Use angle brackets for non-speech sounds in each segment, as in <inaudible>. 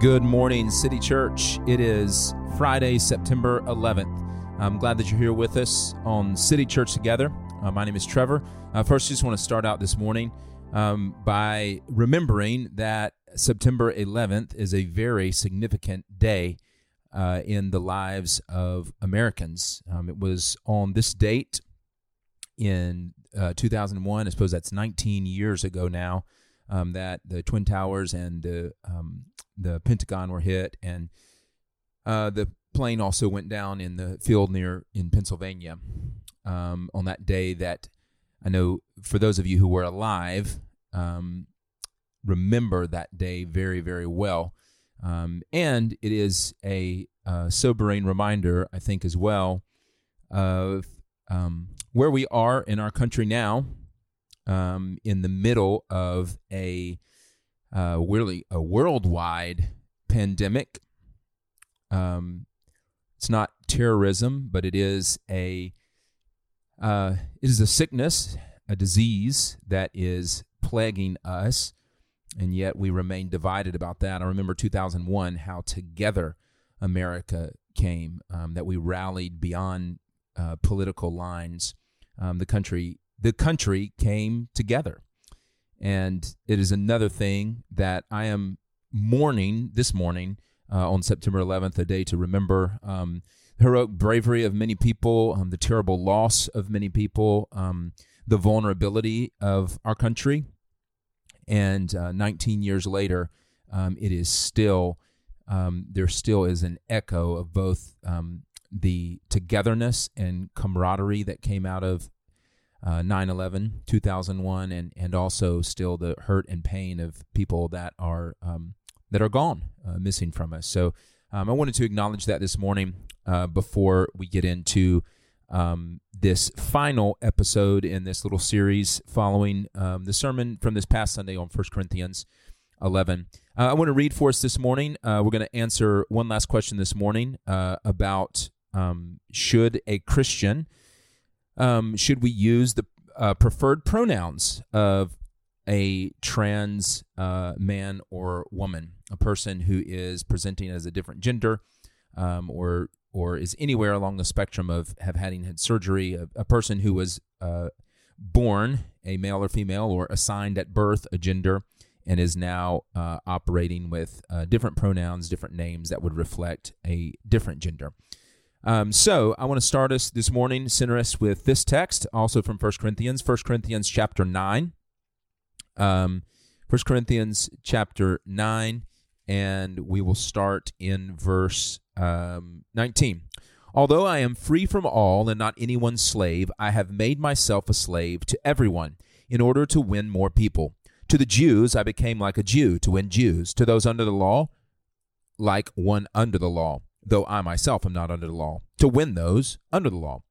Good morning, City Church. It is Friday, September 11th. I'm glad that you're here with us on City Church Together. Uh, my name is Trevor. Uh, first, I just want to start out this morning um, by remembering that September 11th is a very significant day uh, in the lives of Americans. Um, it was on this date in uh, 2001. I suppose that's 19 years ago now. Um, that the Twin Towers and the um, the Pentagon were hit, and uh, the plane also went down in the field near in Pennsylvania um, on that day. That I know for those of you who were alive, um, remember that day very very well, um, and it is a uh, sobering reminder, I think, as well of um, where we are in our country now, um, in the middle of a uh, really a worldwide pandemic. Um, it's not terrorism, but it is a uh, it is a sickness, a disease that is plaguing us, and yet we remain divided about that. I remember 2001, how together America came, um, that we rallied beyond uh, political lines. Um, the country, the country came together. And it is another thing that I am mourning this morning uh, on September 11th, a day to remember um, the heroic bravery of many people, um, the terrible loss of many people, um, the vulnerability of our country. And uh, 19 years later, um, it is still, um, there still is an echo of both um, the togetherness and camaraderie that came out of uh, 9-11 2001 and, and also still the hurt and pain of people that are um, that are gone uh, missing from us. So um, i wanted to acknowledge that this morning uh, before we get into um, this final episode in this little series following um, the sermon from this past sunday on 1 corinthians 11 uh, i want to read for us this morning. Uh, we're going to answer one last question this morning uh, about um, should a christian um, should we use the uh, preferred pronouns of a trans uh, man or woman, a person who is presenting as a different gender, um, or or is anywhere along the spectrum of have having had surgery, a, a person who was uh, born a male or female or assigned at birth a gender and is now uh, operating with uh, different pronouns, different names that would reflect a different gender. Um, so I want to start us this morning, center us with this text, also from 1 Corinthians, 1 Corinthians chapter 9. Um, 1 Corinthians chapter 9, and we will start in verse um, 19. Although I am free from all and not anyone's slave, I have made myself a slave to everyone in order to win more people. To the Jews, I became like a Jew to win Jews. To those under the law, like one under the law though I myself am not under the law, to win those under the law.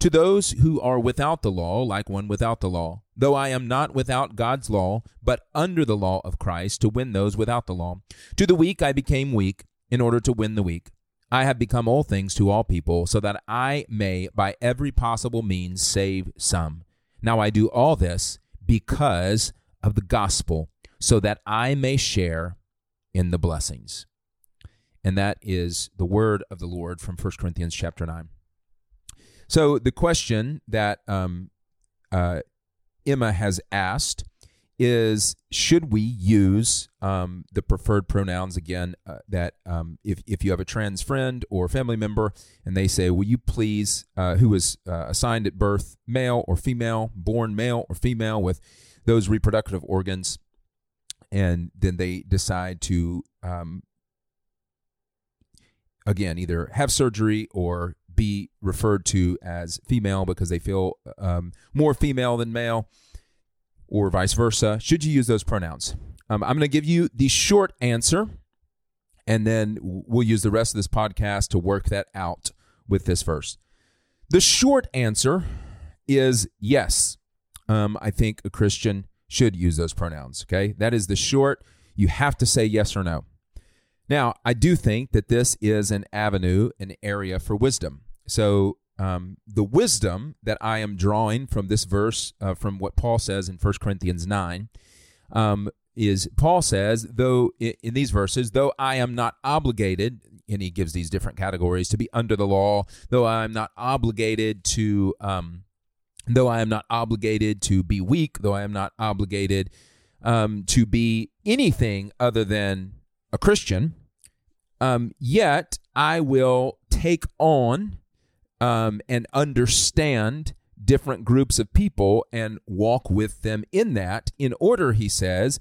To those who are without the law, like one without the law, though I am not without God's law, but under the law of Christ, to win those without the law. To the weak I became weak, in order to win the weak. I have become all things to all people, so that I may by every possible means save some. Now I do all this because of the gospel, so that I may share in the blessings and that is the word of the Lord from 1 Corinthians chapter 9. So the question that um, uh, Emma has asked is should we use um, the preferred pronouns again uh, that um, if, if you have a trans friend or family member and they say will you please uh, who was uh, assigned at birth male or female born male or female with those reproductive organs and then they decide to um, again either have surgery or be referred to as female because they feel um, more female than male, or vice versa. Should you use those pronouns? Um, I'm going to give you the short answer, and then we'll use the rest of this podcast to work that out with this verse. The short answer is yes. Um, I think a Christian should use those pronouns. Okay, that is the short. You have to say yes or no. Now, I do think that this is an avenue, an area for wisdom. So, um, the wisdom that I am drawing from this verse, uh, from what Paul says in 1 Corinthians 9, um, is Paul says, though in these verses, though I am not obligated, and he gives these different categories to be under the law, though I am not obligated to, um, though I am not obligated to be weak, though I am not obligated um, to be anything other than a Christian, um, yet I will take on um, and understand different groups of people and walk with them in that in order he says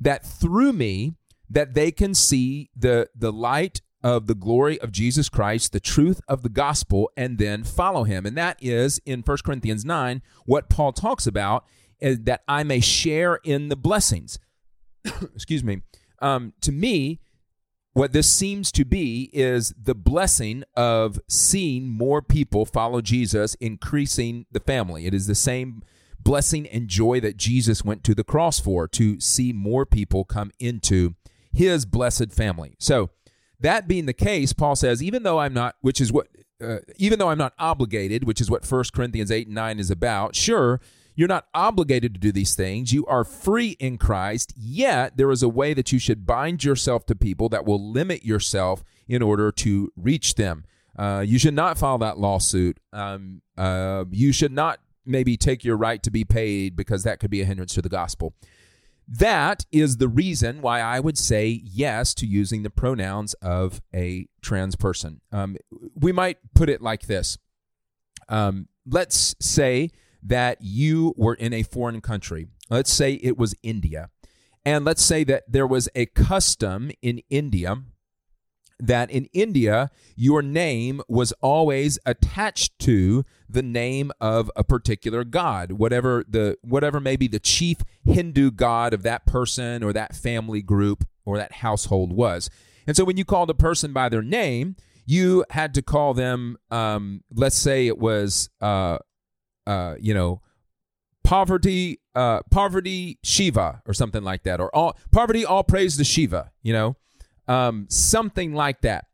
that through me that they can see the the light of the glory of Jesus Christ, the truth of the gospel, and then follow him. And that is in 1 Corinthians 9 what Paul talks about is that I may share in the blessings. <coughs> Excuse me. Um, to me, what this seems to be is the blessing of seeing more people follow Jesus, increasing the family. It is the same blessing and joy that Jesus went to the cross for, to see more people come into his blessed family. So, that being the case, Paul says, even though I'm not, which is what, uh, even though I'm not obligated, which is what 1 Corinthians 8 and 9 is about, sure, you're not obligated to do these things. You are free in Christ, yet there is a way that you should bind yourself to people that will limit yourself in order to reach them. Uh, you should not file that lawsuit. Um, uh, you should not maybe take your right to be paid because that could be a hindrance to the gospel. That is the reason why I would say yes to using the pronouns of a trans person. Um, we might put it like this. Um, let's say that you were in a foreign country. Let's say it was India. And let's say that there was a custom in India that in India, your name was always attached to the name of a particular god, whatever the whatever may be the chief Hindu god of that person or that family group or that household was. And so when you called a person by their name, you had to call them. Um, let's say it was uh, uh, you know, Parvati, uh, Parvati Shiva or something like that, or all Parvati, all praise to Shiva, you know, um, something like that.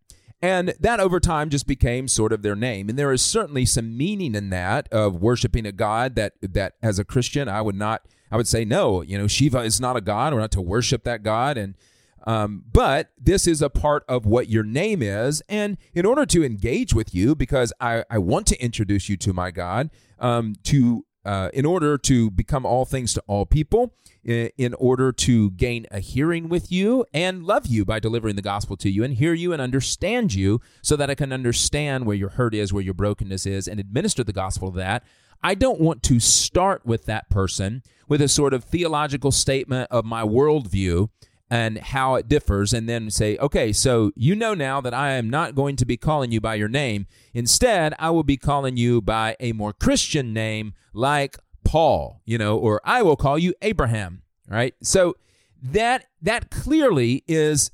And that over time just became sort of their name. And there is certainly some meaning in that of worshiping a God that that as a Christian I would not I would say no, you know, Shiva is not a god. We're not to worship that God. And um, but this is a part of what your name is. And in order to engage with you, because I, I want to introduce you to my God, um, to uh, in order to become all things to all people, in order to gain a hearing with you and love you by delivering the gospel to you and hear you and understand you so that I can understand where your hurt is, where your brokenness is, and administer the gospel of that. I don't want to start with that person with a sort of theological statement of my worldview and how it differs, and then say, okay, so you know now that I am not going to be calling you by your name. Instead, I will be calling you by a more Christian name like Paul, you know, or I will call you Abraham, right? So that that clearly is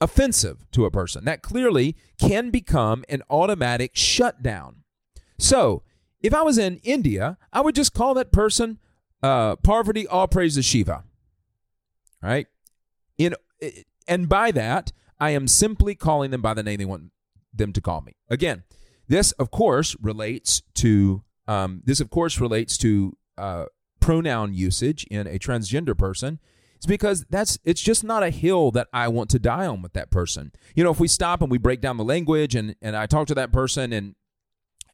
offensive to a person. That clearly can become an automatic shutdown. So, if I was in India, I would just call that person uh, Parvati, all praise to Shiva. Right? In and by that, I am simply calling them by the name they want them to call me. Again, this of course relates to um, this of course relates to uh, pronoun usage in a transgender person. It's because that's it's just not a hill that I want to die on with that person. You know, if we stop and we break down the language and and I talk to that person and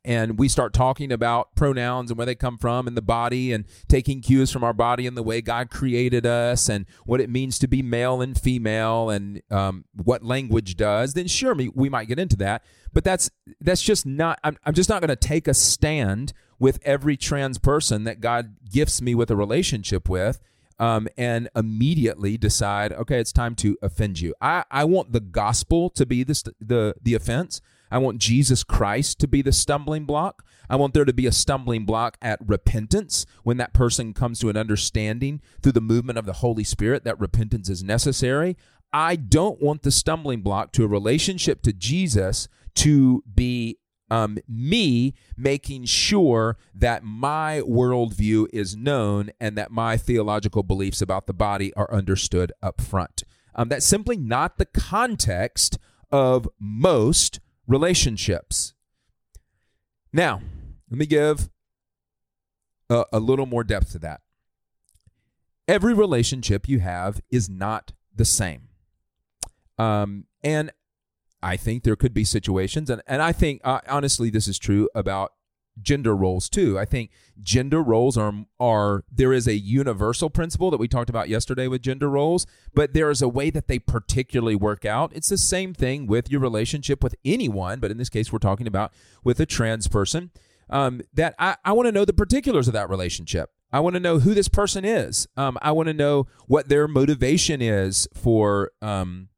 and we start talking about pronouns and where they come from in the body and taking cues from our body and the way God created us and what it means to be male and female and um, what language does, then sure, we, we might get into that. But that's that's just not. I'm, I'm just not going to take a stand with every trans person that God gifts me with a relationship with. Um, and immediately decide, okay, it's time to offend you. I, I want the gospel to be the, the the offense. I want Jesus Christ to be the stumbling block. I want there to be a stumbling block at repentance when that person comes to an understanding through the movement of the Holy Spirit that repentance is necessary. I don't want the stumbling block to a relationship to Jesus to be um, me making sure that my worldview is known and that my theological beliefs about the body are understood up front. Um, that's simply not the context of most relationships. Now, let me give a, a little more depth to that. every relationship you have is not the same. Um, and I think there could be situations, and, and I think uh, honestly, this is true about gender roles too. I think gender roles are are there is a universal principle that we talked about yesterday with gender roles, but there is a way that they particularly work out. It's the same thing with your relationship with anyone, but in this case, we're talking about with a trans person. Um, that I, I want to know the particulars of that relationship. I want to know who this person is. Um, I want to know what their motivation is for um,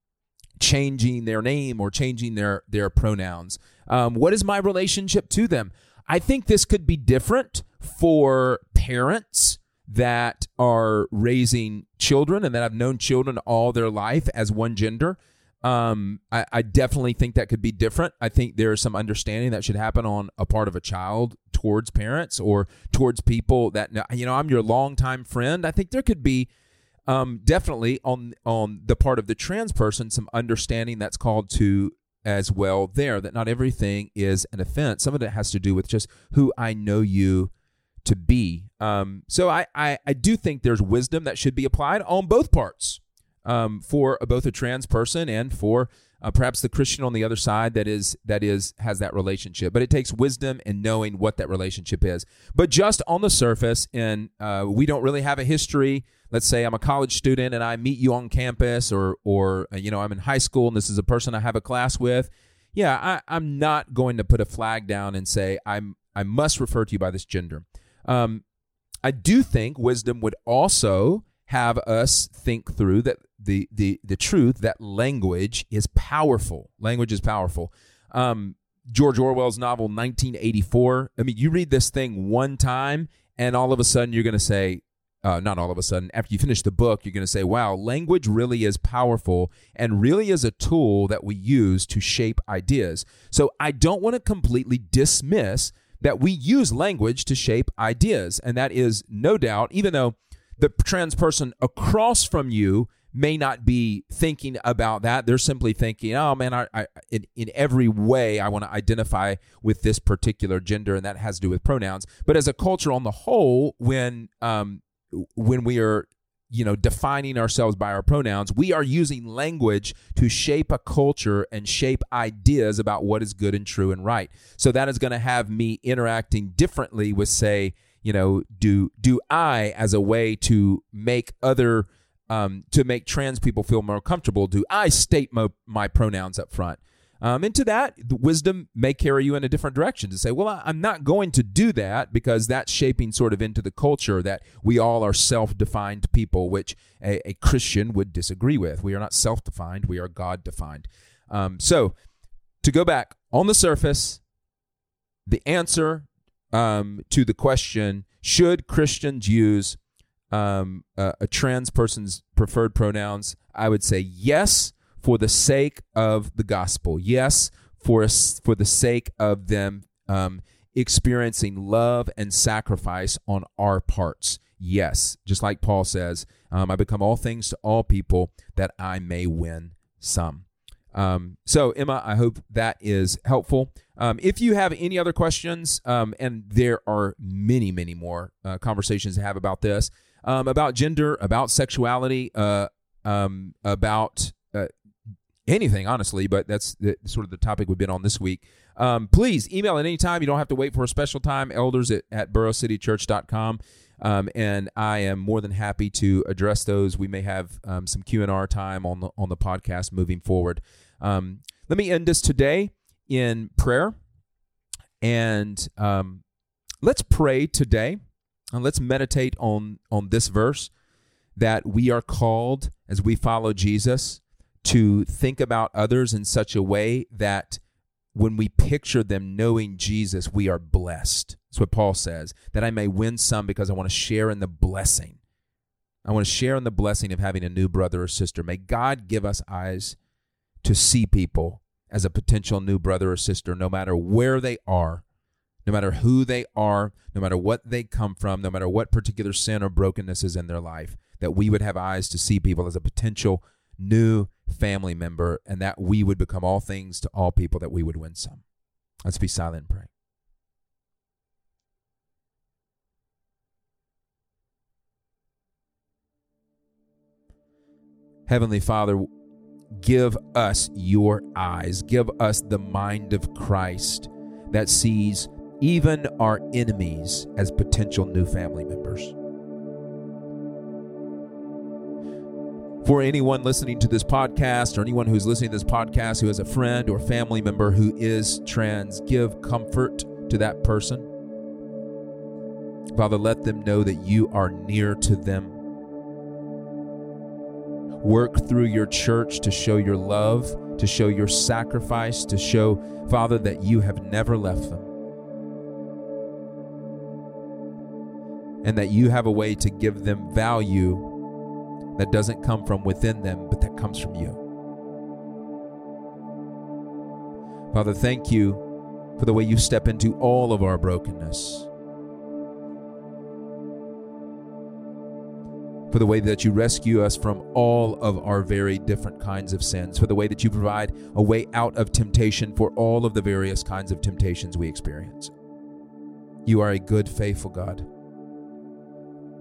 changing their name or changing their their pronouns. Um, what is my relationship to them? I think this could be different for parents that are raising children and that have known children all their life as one gender. Um, I, I, definitely think that could be different. I think there is some understanding that should happen on a part of a child towards parents or towards people that you know I'm your longtime friend. I think there could be um, definitely on on the part of the trans person some understanding that's called to as well there that not everything is an offense. Some of it has to do with just who I know you to be. Um, so I, I I do think there's wisdom that should be applied on both parts um, for both a trans person and for uh, perhaps the Christian on the other side that is that is has that relationship. But it takes wisdom and knowing what that relationship is. But just on the surface, and uh, we don't really have a history. Let's say I'm a college student and I meet you on campus, or or uh, you know I'm in high school and this is a person I have a class with. Yeah, I, I'm not going to put a flag down and say I'm I must refer to you by this gender. Um, I do think wisdom would also have us think through that the the the truth that language is powerful. Language is powerful. Um, George Orwell's novel 1984. I mean, you read this thing one time, and all of a sudden you're going to say, uh, not all of a sudden, after you finish the book, you're going to say, wow, language really is powerful and really is a tool that we use to shape ideas. So I don't want to completely dismiss that we use language to shape ideas. And that is no doubt, even though the trans person across from you may not be thinking about that. They're simply thinking, oh man, I, I in, in every way I want to identify with this particular gender, and that has to do with pronouns. But as a culture on the whole, when um, when we are you know defining ourselves by our pronouns we are using language to shape a culture and shape ideas about what is good and true and right so that is going to have me interacting differently with say you know do do i as a way to make other um, to make trans people feel more comfortable do i state my, my pronouns up front? Um, into that the wisdom may carry you in a different direction to say well I, i'm not going to do that because that's shaping sort of into the culture that we all are self-defined people which a, a christian would disagree with. We are not self-defined. We are god-defined. Um, so to go back on the surface the answer um, to the question should Christians use um, a, a trans person's preferred pronouns? I would say yes for the sake of the gospel. Yes for for the sake of them um, experiencing love and sacrifice on our parts. Yes, just like Paul says, um, I become all things to all people that I may win some. Um, so, Emma, I hope that is helpful. Um, if you have any other questions, um, and there are many, many more uh, conversations to have about this, um, about gender, about sexuality, uh, um, about uh, anything, honestly, but that's the, sort of the topic we've been on this week. Um, please email at any time. You don't have to wait for a special time. Elders at, at boroughcitychurch.com. Um, and I am more than happy to address those. We may have um, some Q and R time on the on the podcast moving forward. Um, let me end this today in prayer, and um, let's pray today, and let's meditate on on this verse that we are called as we follow Jesus to think about others in such a way that when we picture them knowing Jesus, we are blessed. That's what Paul says, that I may win some because I want to share in the blessing. I want to share in the blessing of having a new brother or sister. May God give us eyes to see people as a potential new brother or sister, no matter where they are, no matter who they are, no matter what they come from, no matter what particular sin or brokenness is in their life, that we would have eyes to see people as a potential new family member, and that we would become all things to all people, that we would win some. Let's be silent and pray. Heavenly Father, give us your eyes, give us the mind of Christ that sees even our enemies as potential new family members. For anyone listening to this podcast or anyone who's listening to this podcast who has a friend or family member who is trans, give comfort to that person. Father, let them know that you are near to them. Work through your church to show your love, to show your sacrifice, to show, Father, that you have never left them. And that you have a way to give them value that doesn't come from within them, but that comes from you. Father, thank you for the way you step into all of our brokenness. For the way that you rescue us from all of our very different kinds of sins, for the way that you provide a way out of temptation for all of the various kinds of temptations we experience. You are a good, faithful God.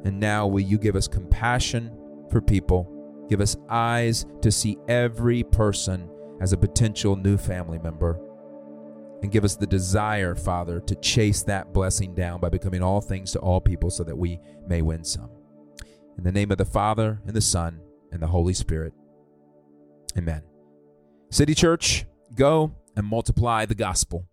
And now will you give us compassion for people. Give us eyes to see every person as a potential new family member. And give us the desire, Father, to chase that blessing down by becoming all things to all people so that we may win some. In the name of the Father, and the Son, and the Holy Spirit. Amen. City Church, go and multiply the gospel.